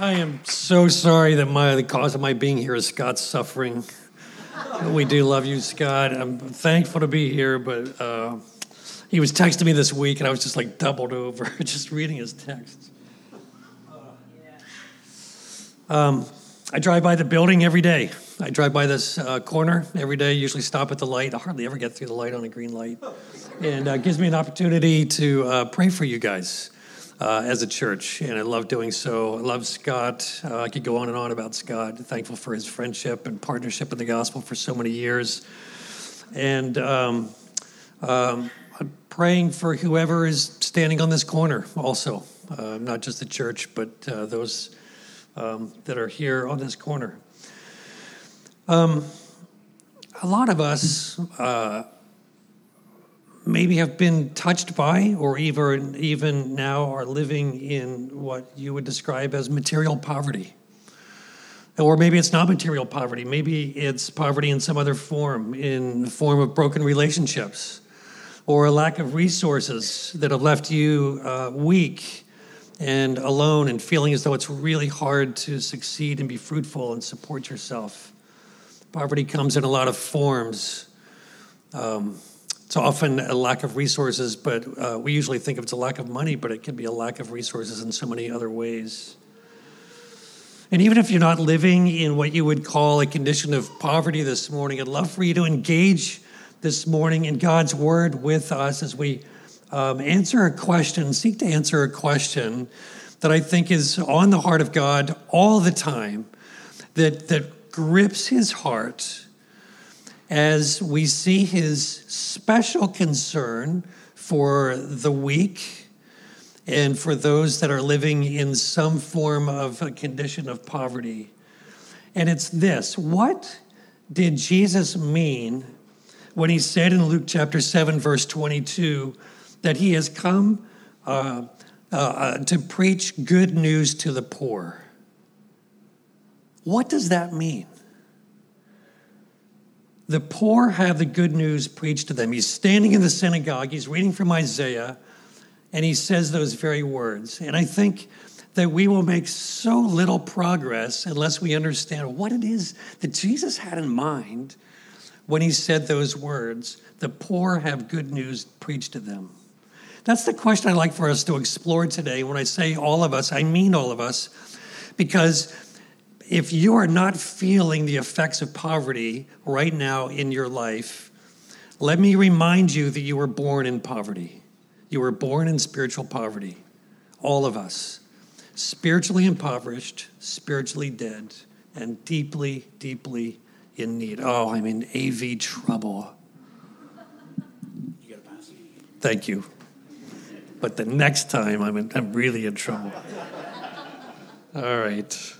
I am so sorry that my the cause of my being here is Scott's suffering. We do love you, Scott. I'm thankful to be here, but uh, he was texting me this week, and I was just like doubled over just reading his text. Um, I drive by the building every day. I drive by this uh, corner every day. Usually stop at the light. I hardly ever get through the light on a green light, and uh, gives me an opportunity to uh, pray for you guys uh, as a church. And I love doing so. I love Scott. Uh, I could go on and on about Scott. Thankful for his friendship and partnership in the gospel for so many years, and um, um, I'm praying for whoever is standing on this corner. Also, uh, not just the church, but those um, that are here on this corner. Um, a lot of us uh, maybe have been touched by, or even, even now are living in what you would describe as material poverty. Or maybe it's not material poverty. Maybe it's poverty in some other form, in the form of broken relationships, or a lack of resources that have left you uh, weak and alone and feeling as though it's really hard to succeed and be fruitful and support yourself. Poverty comes in a lot of forms. Um, it's often a lack of resources, but uh, we usually think of it's a lack of money, but it can be a lack of resources in so many other ways. And even if you're not living in what you would call a condition of poverty this morning, I'd love for you to engage this morning in God's word with us as we um, answer a question, seek to answer a question that I think is on the heart of God all the time, that, that grips his heart as we see his special concern for the weak and for those that are living in some form of a condition of poverty. And it's this what did Jesus mean when he said in Luke chapter 7, verse 22, that he has come uh, uh, uh, to preach good news to the poor. What does that mean? The poor have the good news preached to them. He's standing in the synagogue, he's reading from Isaiah, and he says those very words. And I think that we will make so little progress unless we understand what it is that Jesus had in mind when he said those words. The poor have good news preached to them. That's the question I'd like for us to explore today. When I say all of us, I mean all of us, because if you are not feeling the effects of poverty right now in your life, let me remind you that you were born in poverty. You were born in spiritual poverty. All of us. Spiritually impoverished, spiritually dead, and deeply, deeply in need. Oh, I'm in AV trouble. You. Thank you but the next time I'm, in, I'm really in trouble. All right.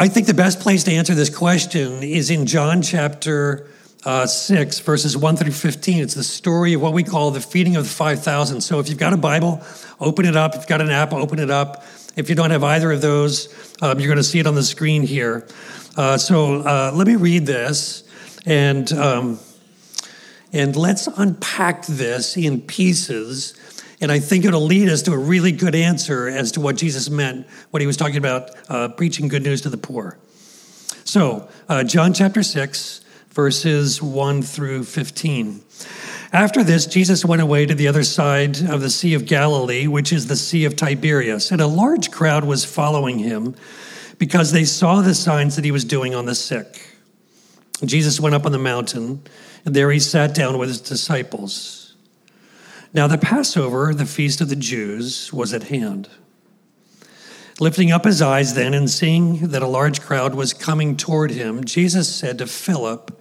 I think the best place to answer this question is in John chapter uh, 6, verses 1 through 15. It's the story of what we call the feeding of the 5,000. So if you've got a Bible, open it up. If you've got an app, open it up. If you don't have either of those, um, you're going to see it on the screen here. Uh, so uh, let me read this. And. Um, and let's unpack this in pieces. And I think it'll lead us to a really good answer as to what Jesus meant when he was talking about uh, preaching good news to the poor. So, uh, John chapter 6, verses 1 through 15. After this, Jesus went away to the other side of the Sea of Galilee, which is the Sea of Tiberias, and a large crowd was following him because they saw the signs that he was doing on the sick. Jesus went up on the mountain and there he sat down with his disciples. Now, the Passover, the feast of the Jews, was at hand. Lifting up his eyes then and seeing that a large crowd was coming toward him, Jesus said to Philip,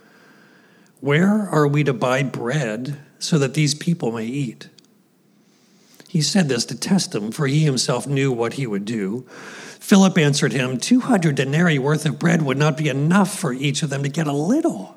Where are we to buy bread so that these people may eat? He said this to test him, for he himself knew what he would do. Philip answered him, 200 denarii worth of bread would not be enough for each of them to get a little.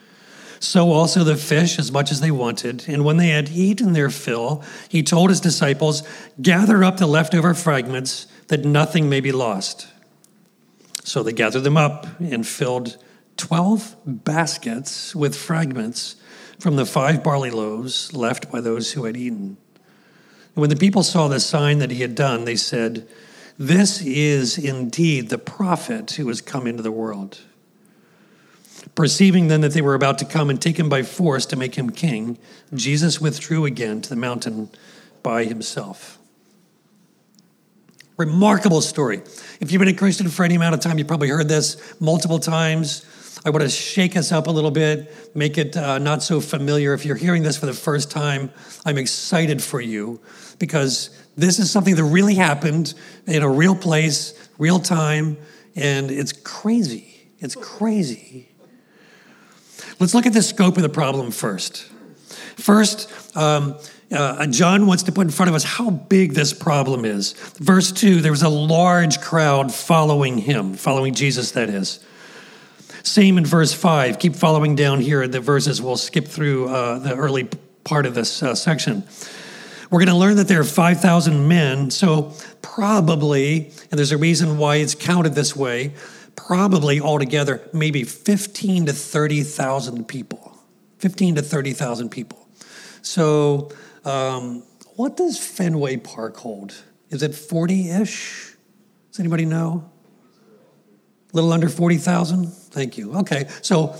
So also the fish, as much as they wanted. And when they had eaten their fill, he told his disciples, Gather up the leftover fragments, that nothing may be lost. So they gathered them up and filled 12 baskets with fragments from the five barley loaves left by those who had eaten. And when the people saw the sign that he had done, they said, This is indeed the prophet who has come into the world. Perceiving then that they were about to come and take him by force to make him king, Jesus withdrew again to the mountain by himself. Remarkable story. If you've been a Christian for any amount of time, you've probably heard this multiple times. I want to shake us up a little bit, make it uh, not so familiar. If you're hearing this for the first time, I'm excited for you because this is something that really happened in a real place, real time, and it's crazy. It's crazy. Let's look at the scope of the problem first. First, um, uh, John wants to put in front of us how big this problem is. Verse 2 there was a large crowd following him, following Jesus, that is. Same in verse 5. Keep following down here the verses. We'll skip through uh, the early part of this uh, section. We're going to learn that there are 5,000 men, so probably, and there's a reason why it's counted this way, probably altogether maybe 15 to 30,000 people. 15 to 30,000 people. So, um, what does Fenway Park hold? Is it 40 ish? Does anybody know? A little under 40,000? Thank you. Okay, so,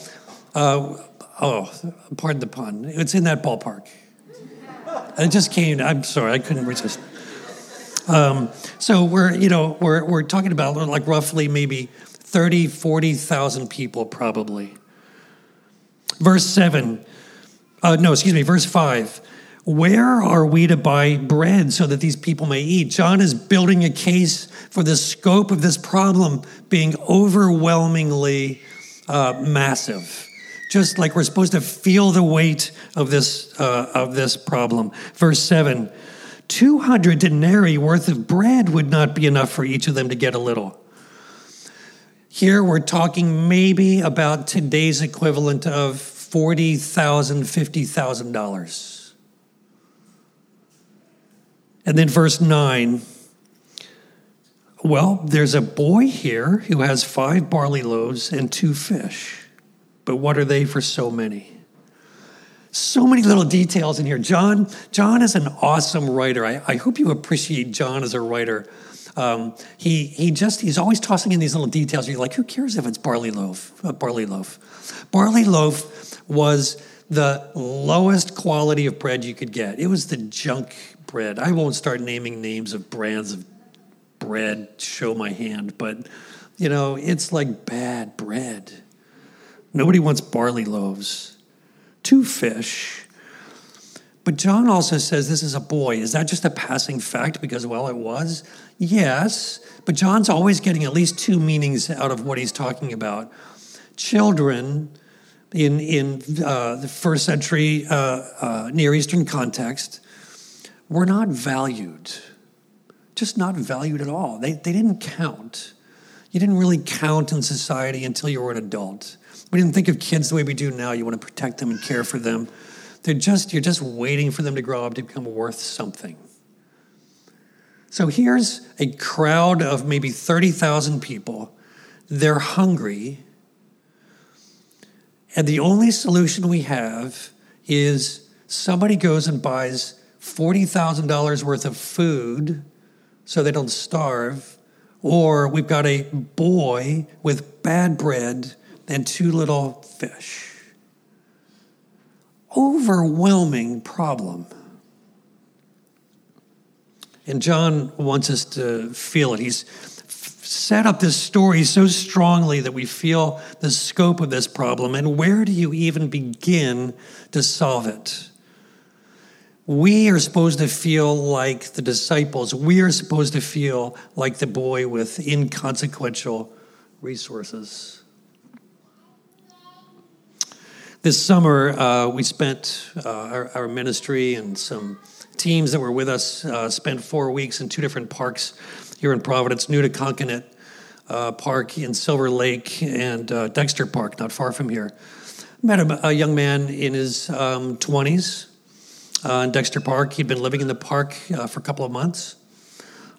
uh, oh, pardon the pun. It's in that ballpark. It just came, I'm sorry, I couldn't resist. Um, so we're, you know, we're, we're talking about like roughly maybe 30, 40,000 people probably. Verse 7, uh, no, excuse me, verse 5. Where are we to buy bread so that these people may eat? John is building a case for the scope of this problem being overwhelmingly uh, massive. Just like we're supposed to feel the weight of this, uh, of this problem. Verse 7 200 denarii worth of bread would not be enough for each of them to get a little. Here we're talking maybe about today's equivalent of $40,000, $50,000. And then verse 9 well, there's a boy here who has five barley loaves and two fish. But what are they for so many? So many little details in here. John, John is an awesome writer. I, I hope you appreciate John as a writer. Um, he, he just, he's always tossing in these little details. You're like, who cares if it's barley loaf? A barley loaf. Barley loaf was the lowest quality of bread you could get. It was the junk bread. I won't start naming names of brands of bread, show my hand, but you know, it's like bad bread. Nobody wants barley loaves. Two fish. But John also says this is a boy. Is that just a passing fact because, well, it was? Yes. But John's always getting at least two meanings out of what he's talking about. Children in, in uh, the first century uh, uh, Near Eastern context were not valued, just not valued at all. They, they didn't count. You didn't really count in society until you were an adult. We didn't think of kids the way we do now. You want to protect them and care for them. They're just, you're just waiting for them to grow up to become worth something. So here's a crowd of maybe 30,000 people. They're hungry. And the only solution we have is somebody goes and buys $40,000 worth of food so they don't starve, or we've got a boy with bad bread and two little fish. Overwhelming problem. And John wants us to feel it. He's set up this story so strongly that we feel the scope of this problem. And where do you even begin to solve it? we are supposed to feel like the disciples. We are supposed to feel like the boy with inconsequential resources. This summer, uh, we spent uh, our, our, ministry and some teams that were with us uh, spent four weeks in two different parks here in Providence, Neutaconkanut. uh, Park in Silver Lake and uh, Dexter Park, not far from here. Met a, a young man in his um, 20s uh, in Dexter Park. He'd been living in the park for a couple of months.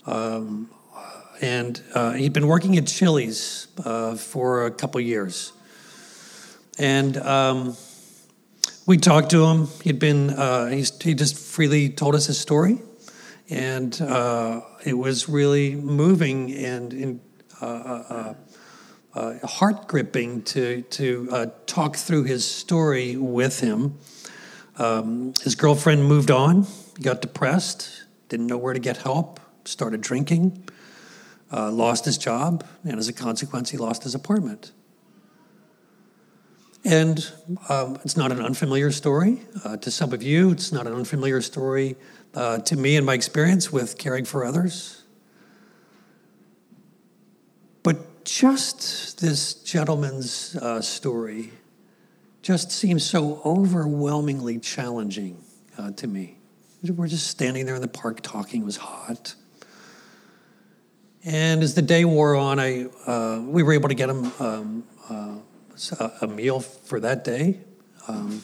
Um, and uh, he'd been working at Chili's uh, for a couple years. And um, we talked to him. He'd been, uh, he just freely told us his story. And uh, it was really moving and, and uh, heart gripping to, to talk through his story with him. Um, his girlfriend moved on, got depressed, didn't know where to get help, started drinking, uh, lost his job, and as a consequence, he lost his apartment. And um, it's not an unfamiliar story uh, to some of you. It's not an unfamiliar story uh, to me and my experience with caring for others. But just this gentleman's uh, story just seems so overwhelmingly challenging uh, to me. We're just standing there in the park talking. It was hot. And as the day wore on, I, uh, we were able to get him um, uh, a meal for that day. Um,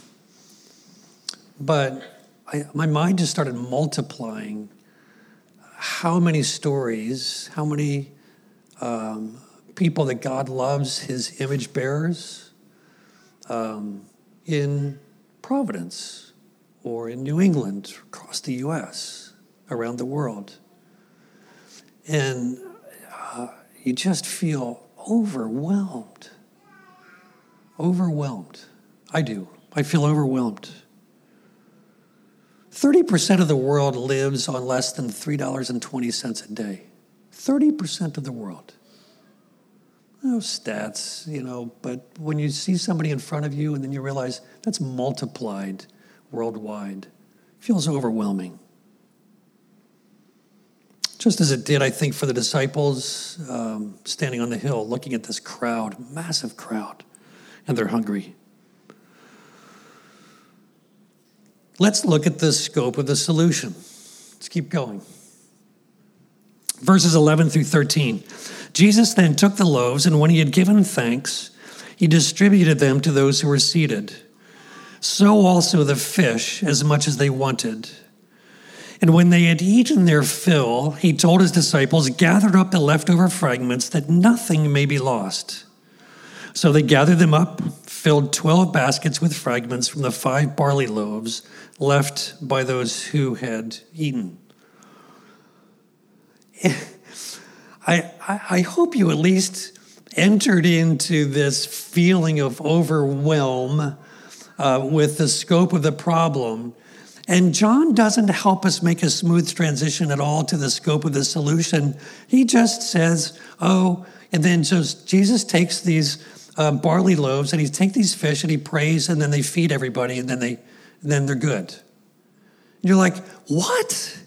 but I, my mind just started multiplying how many stories, how many um, people that God loves, his image bearers, um, in Providence or in New England, across the US, around the world. And uh, you just feel overwhelmed. Overwhelmed. I do. I feel overwhelmed. 30% of the world lives on less than $3.20 a day. 30% of the world. No stats, you know, but when you see somebody in front of you and then you realize that's multiplied worldwide, it feels overwhelming. Just as it did, I think, for the disciples um, standing on the hill looking at this crowd, massive crowd, and they're hungry. Let's look at the scope of the solution. Let's keep going. Verses 11 through 13. Jesus then took the loaves, and when he had given thanks, he distributed them to those who were seated. So also the fish, as much as they wanted. And when they had eaten their fill, he told his disciples, Gather up the leftover fragments, that nothing may be lost. So they gathered them up, filled 12 baskets with fragments from the five barley loaves left by those who had eaten. I, I, hope you at least entered into this feeling of overwhelm uh, with the scope of the problem. And John doesn't help us make a smooth transition at all to the scope of the solution. He just says, oh, and then just Jesus takes these uh, barley loaves and he takes these fish and he prays and then they feed everybody and then they and then they're good. And you're like, what?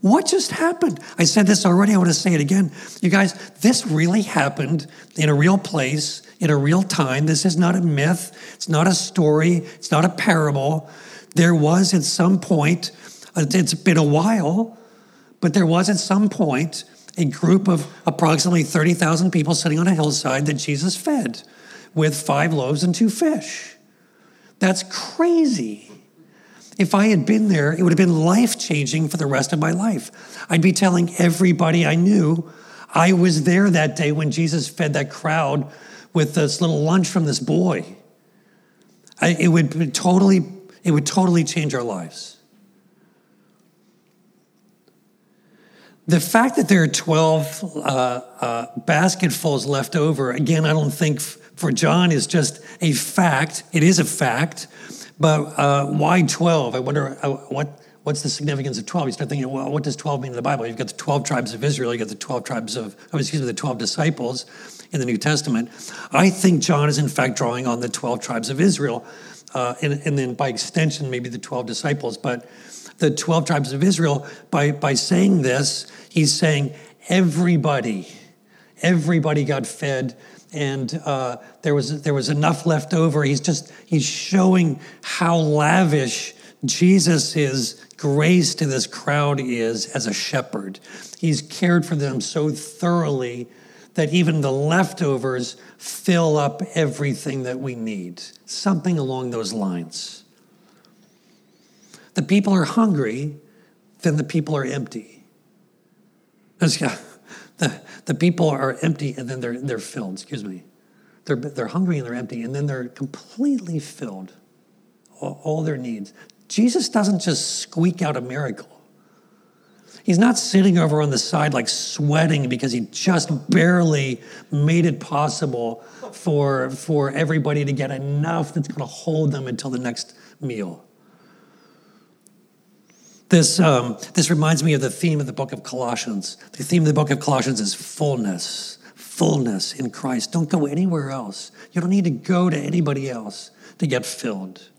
What just happened? I said this already. I want to say it again. You guys, this really happened in a real place, in a real time. This is not a myth. It's not a story. It's not a parable. There was at some point, uh, it's been a while, but there was at some point a group of approximately 30,000 people sitting on a hillside that Jesus fed with five loaves and two fish. That's crazy. If I had been there, it would have been life changing for the rest of my life. I'd be telling everybody I knew I was there that day when Jesus fed that crowd with this little lunch from this boy. I, it would totally, it would totally change our lives. The fact that there are 12 uh, uh, basketfuls left over, again, I don't think for John is just a fact. It is a fact. But uh, why 12? I wonder uh, what, what's the significance of 12? You start thinking, well, what does 12 mean in the Bible? You've got the 12 tribes of Israel, you've got the 12 tribes of, oh, excuse me, the 12 disciples in the New Testament. I think John is in fact drawing on the 12 tribes of Israel, uh, and, and then by extension, maybe the 12 disciples. But the 12 tribes of Israel, by, by saying this, he's saying everybody, everybody got fed and uh, there was there was enough left over. He's just he's showing how lavish Jesus' grace to this crowd is as a shepherd. He's cared for them so thoroughly that even the leftovers fill up everything that we need. Something along those lines. The people are hungry, then the people are empty. The, the people are empty and then they're, they're filled, excuse me. They're, they're hungry and they're empty, and then they're completely filled, all, all their needs. Jesus doesn't just squeak out a miracle. He's not sitting over on the side like sweating because he just barely made it possible for, for everybody to get enough that's going to hold them until the next meal. This, um, this reminds me of the theme of the book of Colossians. The theme of the book of Colossians is fullness, fullness in Christ. Don't go anywhere else. You don't need to go to anybody else to get filled.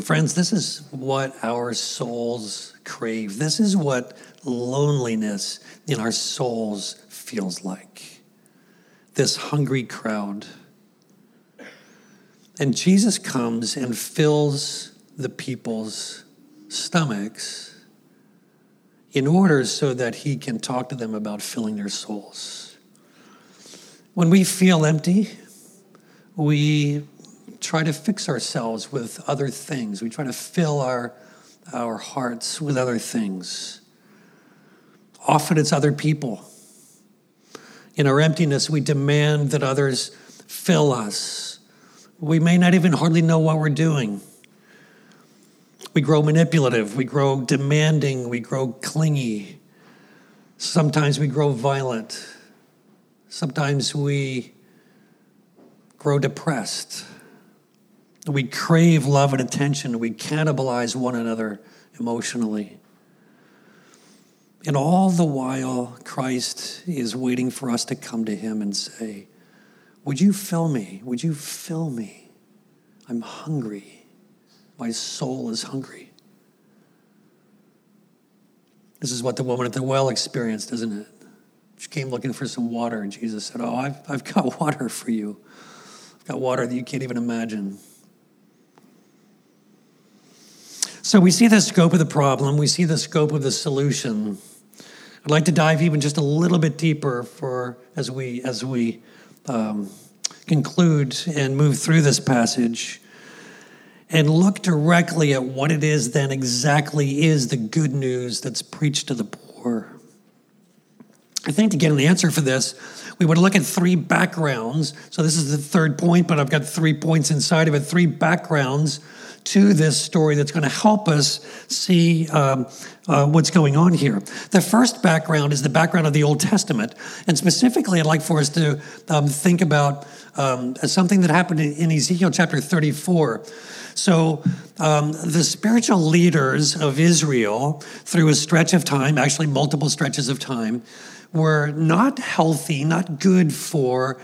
Friends, this is what our souls crave. This is what loneliness in our souls feels like. This hungry crowd. And Jesus comes and fills the people's stomachs in order so that he can talk to them about filling their souls. When we feel empty, we try to fix ourselves with other things. We try to fill our, our hearts with other things. Often it's other people. In our emptiness, we demand that others fill us. We may not even hardly know what we're doing. We grow manipulative, we grow demanding, we grow clingy. Sometimes we grow violent. Sometimes we grow depressed. We crave love and attention. We cannibalize one another emotionally. And all the while, Christ is waiting for us to come to him and say, Would you fill me? Would you fill me? I'm hungry. My soul is hungry. This is what the woman at the well experienced, isn't it? She came looking for some water, and Jesus said, Oh, I've, I've got water for you. I've got water that you can't even imagine. So we see the scope of the problem, we see the scope of the solution. I'd like to dive even just a little bit deeper for as we as we um, conclude and move through this passage and look directly at what it is then exactly is the good news that's preached to the poor. I think to get an answer for this, we would look at three backgrounds. So this is the third point, but I've got three points inside of it, three backgrounds to this story that's going to help us see um, uh, what's going on here. The first background is the background of the Old Testament. And specifically, I'd like for us to um, think about um, something that happened in Ezekiel chapter 34. So, um, the spiritual leaders of Israel, through a stretch of time, actually multiple stretches of time, were not healthy, not good for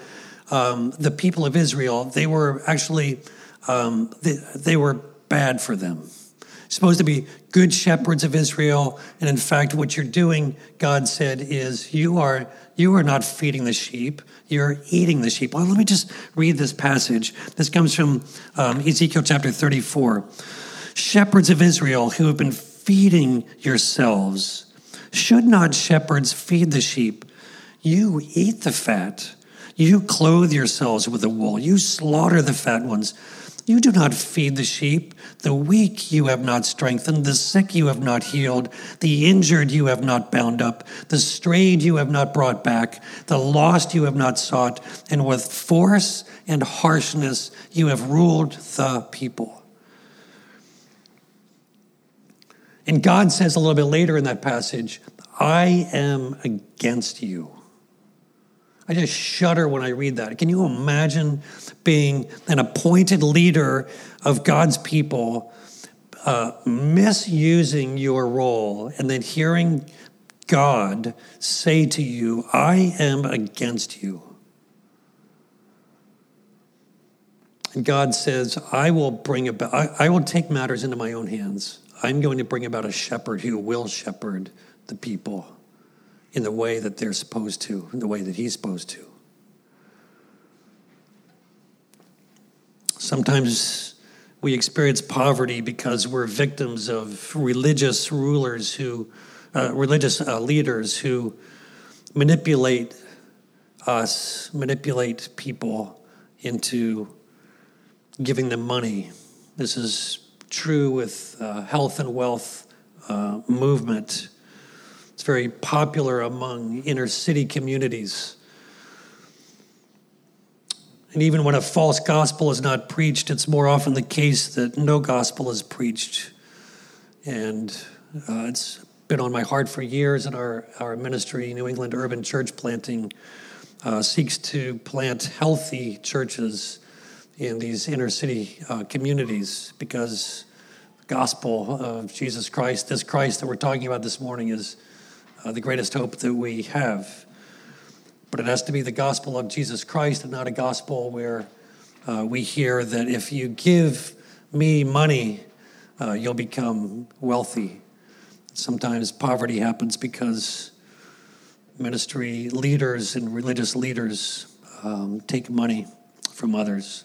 um, the people of Israel. They were actually um, they, they were bad for them. Supposed to be good shepherds of Israel, and in fact, what you're doing, God said, is you are you are not feeding the sheep; you're eating the sheep. Well, let me just read this passage. This comes from um, Ezekiel chapter 34. Shepherds of Israel who have been feeding yourselves, should not shepherds feed the sheep? You eat the fat. You clothe yourselves with the wool. You slaughter the fat ones. You do not feed the sheep. The weak you have not strengthened. The sick you have not healed. The injured you have not bound up. The strayed you have not brought back. The lost you have not sought. And with force and harshness you have ruled the people. And God says a little bit later in that passage, I am against you. I just shudder when I read that. Can you imagine being an appointed leader of God's people, uh, misusing your role, and then hearing God say to you, I am against you? And God says, I will bring about, I, I will take matters into my own hands. I'm going to bring about a shepherd who will shepherd the people in the way that they're supposed to, in the way that he's supposed to. Sometimes we experience poverty because we're victims of religious rulers who, uh, religious uh, leaders who manipulate us, manipulate people into giving them money. This is true with uh, health and wealth uh, movement. It's very popular among inner city communities. And even when a false gospel is not preached, it's more often the case that no gospel is preached. And uh, it's been on my heart for years in our, our ministry, New England Urban Church Planting, uh, seeks to plant healthy churches in these inner city uh, communities because the gospel of Jesus Christ, this Christ that we're talking about this morning, is uh, the greatest hope that we have. But it has to be the gospel of Jesus Christ and not a gospel where uh, we hear that if you give me money, uh, you'll become wealthy. Sometimes poverty happens because ministry leaders and religious leaders um, take money from others.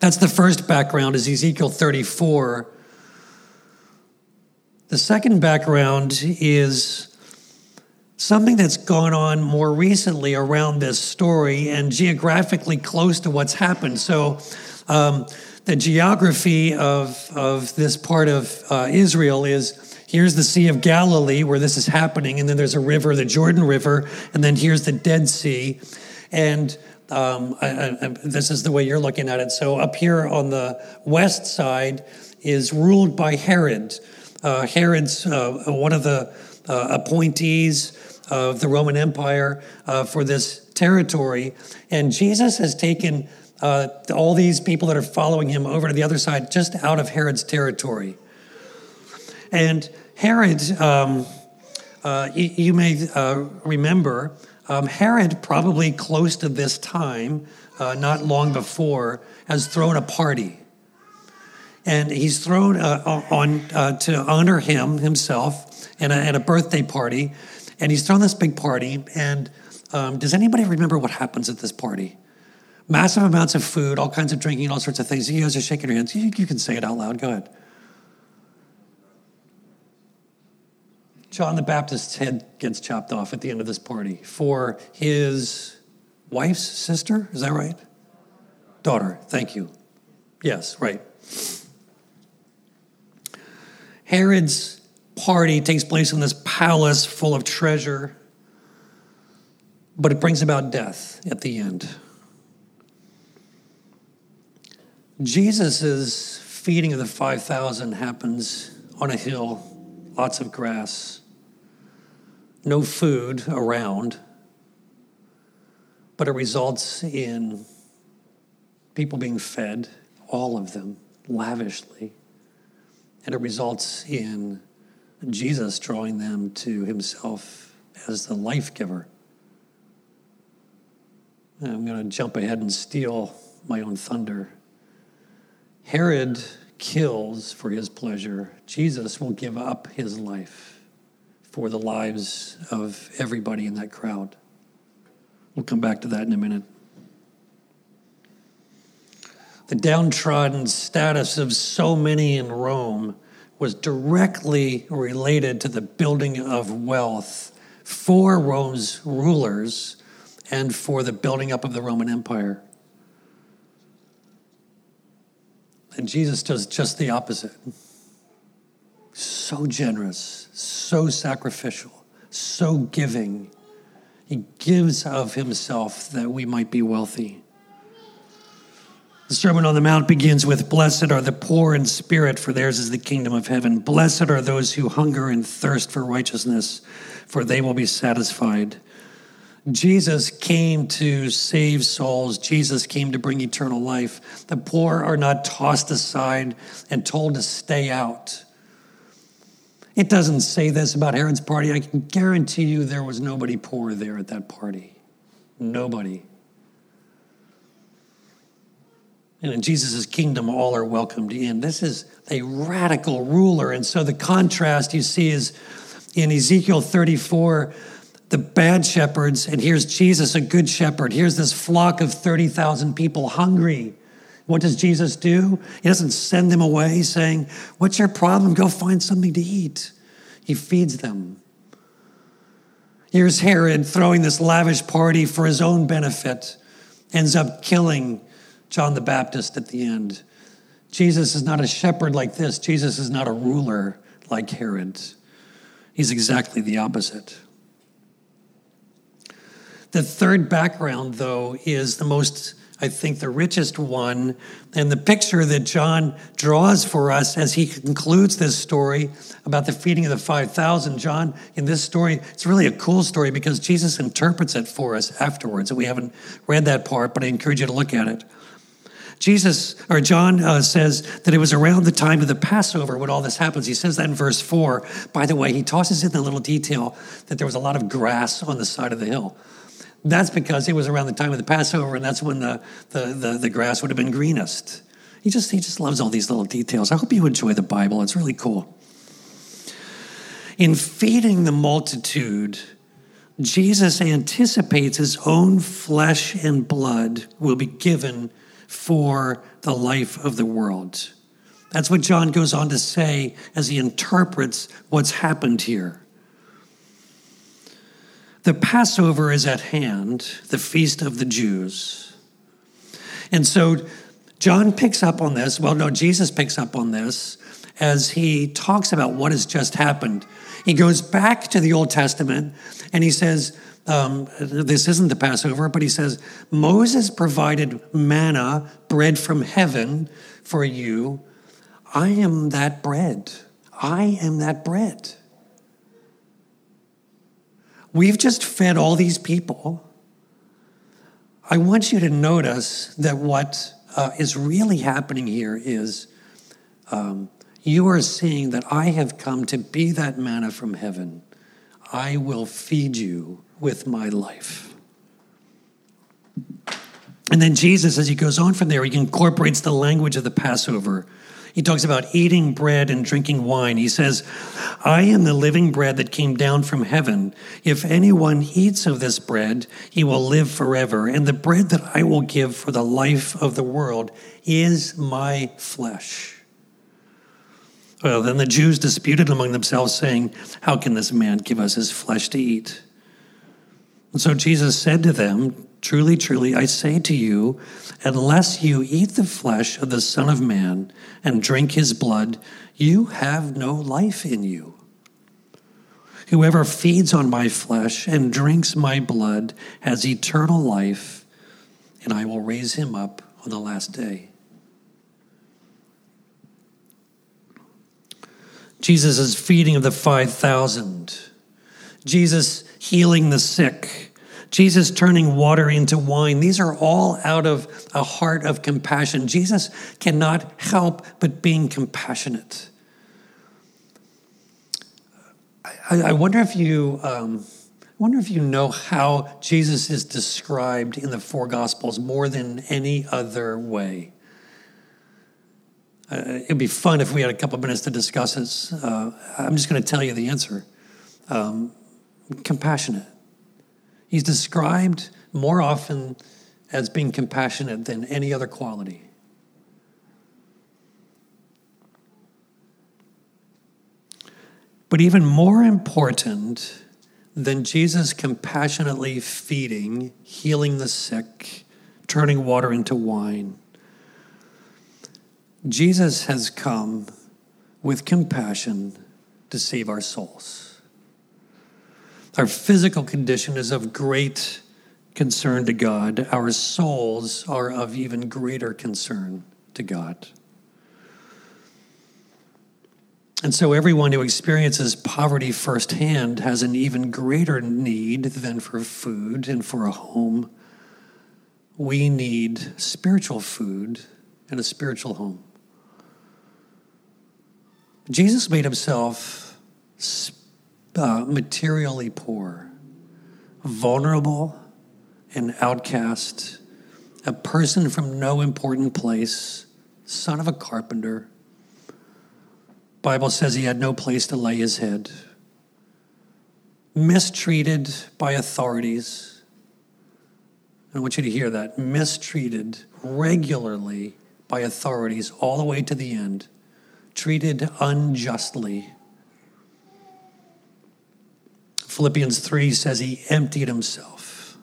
That's the first background, is Ezekiel 34. The second background is something that's gone on more recently around this story and geographically close to what's happened. So, um, the geography of, of this part of uh, Israel is here's the Sea of Galilee where this is happening, and then there's a river, the Jordan River, and then here's the Dead Sea. And um, I, I, this is the way you're looking at it. So, up here on the west side is ruled by Herod. Uh, Herod's uh, one of the uh, appointees of the Roman Empire uh, for this territory. And Jesus has taken uh, all these people that are following him over to the other side, just out of Herod's territory. And Herod, um, you, you, may remember, um, Herod, probably close to this time, uh, not long before, has thrown a party. And he's thrown uh, on to honor him himself and a birthday party and he's thrown this big party. And um, does anybody remember what happens at this party? Massive amounts of food, all kinds of drinking, all sorts of things. You guys are shaking your hands. You, you can say it out loud. Go ahead. John the Baptist's head gets chopped off at the end of this party for his wife's sister. Is that right? Daughter. Thank you. Yes, right. Herod's party takes place in this palace full of treasure, but it brings about death at the end. Jesus' feeding of the 5,000 happens on a hill, lots of grass, no food around, but it results in people being fed, all of them, lavishly. And it results in Jesus drawing them to himself as the life giver. I'm going to jump ahead and steal my own thunder. Herod kills for his pleasure. Jesus will give up his life for the lives of everybody in that crowd. We'll come back to that in a minute. The downtrodden status of so many in Rome was directly related to the building of wealth for Rome's rulers and for the building up of the Roman Empire. And Jesus does just the opposite. So generous, so sacrificial, so giving. He gives of himself that we might be wealthy. The Sermon on the Mount begins with Blessed are the poor in spirit, for theirs is the kingdom of heaven. Blessed are those who hunger and thirst for righteousness, for they will be satisfied. Jesus came to save souls. Jesus came to bring eternal life. The poor are not tossed aside and told to stay out. It doesn't say this about Herod's party. I can guarantee you there was nobody poor there at that party. Nobody. And in Jesus' kingdom, all are welcomed in. This is a radical ruler. And so the contrast you see is in Ezekiel 34, the bad shepherds, and here's Jesus, a good shepherd. Here's this flock of 30,000 people hungry. What does Jesus do? He doesn't send them away saying, What's your problem? Go find something to eat. He feeds them. Here's Herod throwing this lavish party for his own benefit, ends up killing John the Baptist at the end. Jesus is not a shepherd like this. Jesus is not a ruler like Herod. He's exactly the opposite. The third background, though, is the most, I think, the richest one, and the picture that John draws for us as he concludes this story about the feeding of the 5,000. John, in this story, it's really a cool story because Jesus interprets it for us afterwards. And we haven't read that part, but I encourage you to look at it. Jesus, or John uh, says that it was around the time of the Passover when all this happens. He says that in verse 4. By the way, he tosses in the little detail that there was a lot of grass on the side of the hill. That's because it was around the time of the Passover, and that's when the, the, the, the grass would have been greenest. He just, he just loves all these little details. I hope you enjoy the Bible, it's really cool. In feeding the multitude, Jesus anticipates his own flesh and blood will be given for the life of the world. That's what John goes on to say as he interprets what's happened here. The Passover is at hand, the feast of the Jews. And so John picks up on this. Well, no, Jesus picks up on this as he talks about what has just happened. He goes back to the Old Testament and he says, um, this isn't the Passover, but he says, Moses provided manna, bread from heaven for you. I am that bread. I am that bread. We've just fed all these people. I want you to notice that what uh, is really happening here is um, you are seeing that I have come to be that manna from heaven. I will feed you with my life. And then Jesus, as he goes on from there, he incorporates the language of the Passover he talks about eating bread and drinking wine. He says, I am the living bread that came down from heaven. If anyone eats of this bread, he will live forever. And the bread that I will give for the life of the world is my flesh. Well, then the Jews disputed among themselves, saying, How can this man give us his flesh to eat? And so Jesus said to them, Truly, truly, I say to you, unless you eat the flesh of the Son of Man and drink his blood, you have no life in you. Whoever feeds on my flesh and drinks my blood has eternal life, and I will raise him up on the last day. Jesus' is feeding of the 5,000, Jesus healing the sick Jesus turning water into wine. These are all out of a heart of compassion. Jesus cannot help but being compassionate. I, I wonder if you. Um, I wonder if you know how Jesus is described in the four Gospels more than any other way. Uh, it'd be fun if we had a couple minutes to discuss this. Uh, I'm just going to tell you the answer um, compassionate. He's described more often as being compassionate than any other quality. But even more important than Jesus compassionately feeding, healing the sick, turning water into wine, Jesus has come with compassion to save our souls. Our physical condition is of great concern to God. Our souls are of even greater concern to God. And so, everyone who experiences poverty firsthand has an even greater need than for food and for a home. We need spiritual food and a spiritual home. Jesus made himself uh, materially poor, vulnerable an outcast, a person from no important place, son of a carpenter. Bible says he had no place to lay his head. Mistreated by authorities. I want you to hear that. Mistreated regularly by authorities all the way to the end. Treated unjustly Philippians 3 says he emptied himself.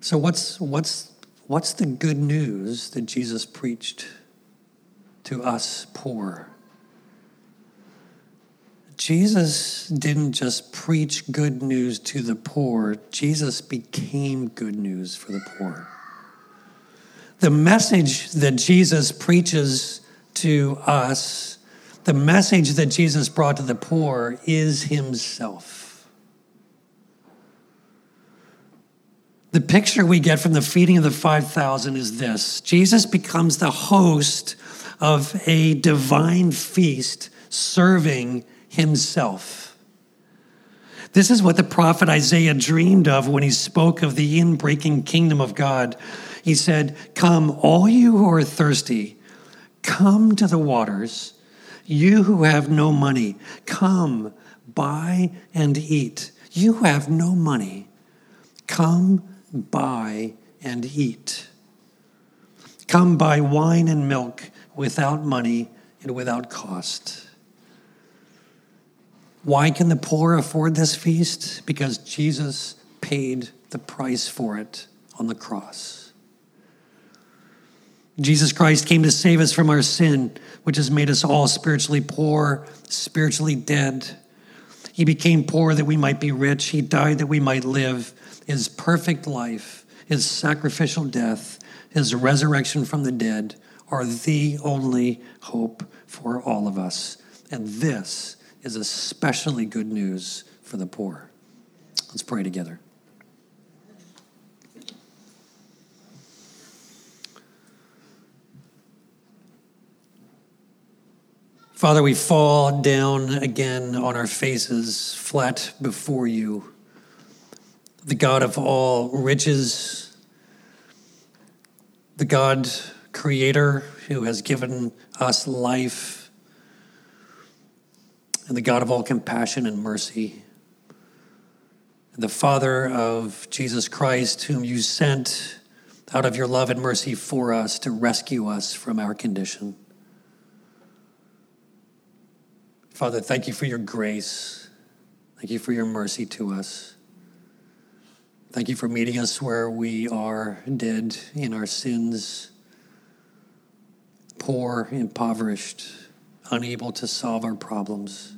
So, what's, what's, what's the good news that Jesus preached to us poor? Jesus didn't just preach good news to the poor, Jesus became good news for the poor. The message that Jesus preaches to us, the message that Jesus brought to the poor is Himself. The picture we get from the feeding of the 5,000 is this Jesus becomes the host of a divine feast serving himself. This is what the prophet Isaiah dreamed of when he spoke of the in-breaking kingdom of God. He said, Come, all you who are thirsty, come to the waters. You who have no money, come, buy and eat. You who have no money, come, buy and eat. Come buy wine and milk without money and without cost. Why can the poor afford this feast? Because Jesus paid the price for it on the cross. Jesus Christ came to save us from our sin, which has made us all spiritually poor, spiritually dead. He became poor that we might be rich. He died that we might live. His perfect life, his sacrificial death, his resurrection from the dead are the only hope for all of us. And this is especially good news for the poor. Let's pray together. Father, we fall down again on our faces, flat before you, the God of all riches, the God creator who has given us life and the God of all compassion and mercy, and the Father of Jesus Christ, whom you sent out of your love and mercy for us to rescue us from our condition. Father, thank you for your grace. Thank you for your mercy to us. Thank you for meeting us where we are dead in our sins, poor, impoverished, unable to solve our problems.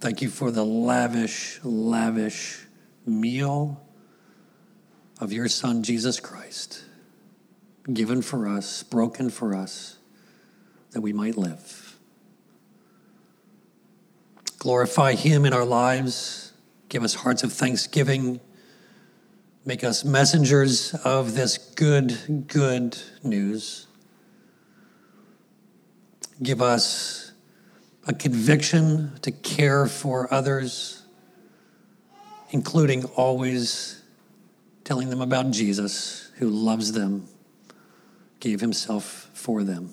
Thank you for the lavish, lavish meal of your Son, Jesus Christ, given for us, broken for us, that we might live. Glorify Him in our lives. Give us hearts of thanksgiving. Make us messengers of this good, good news. Give us a conviction to care for others, including always telling them about Jesus, who loves them, gave himself for them.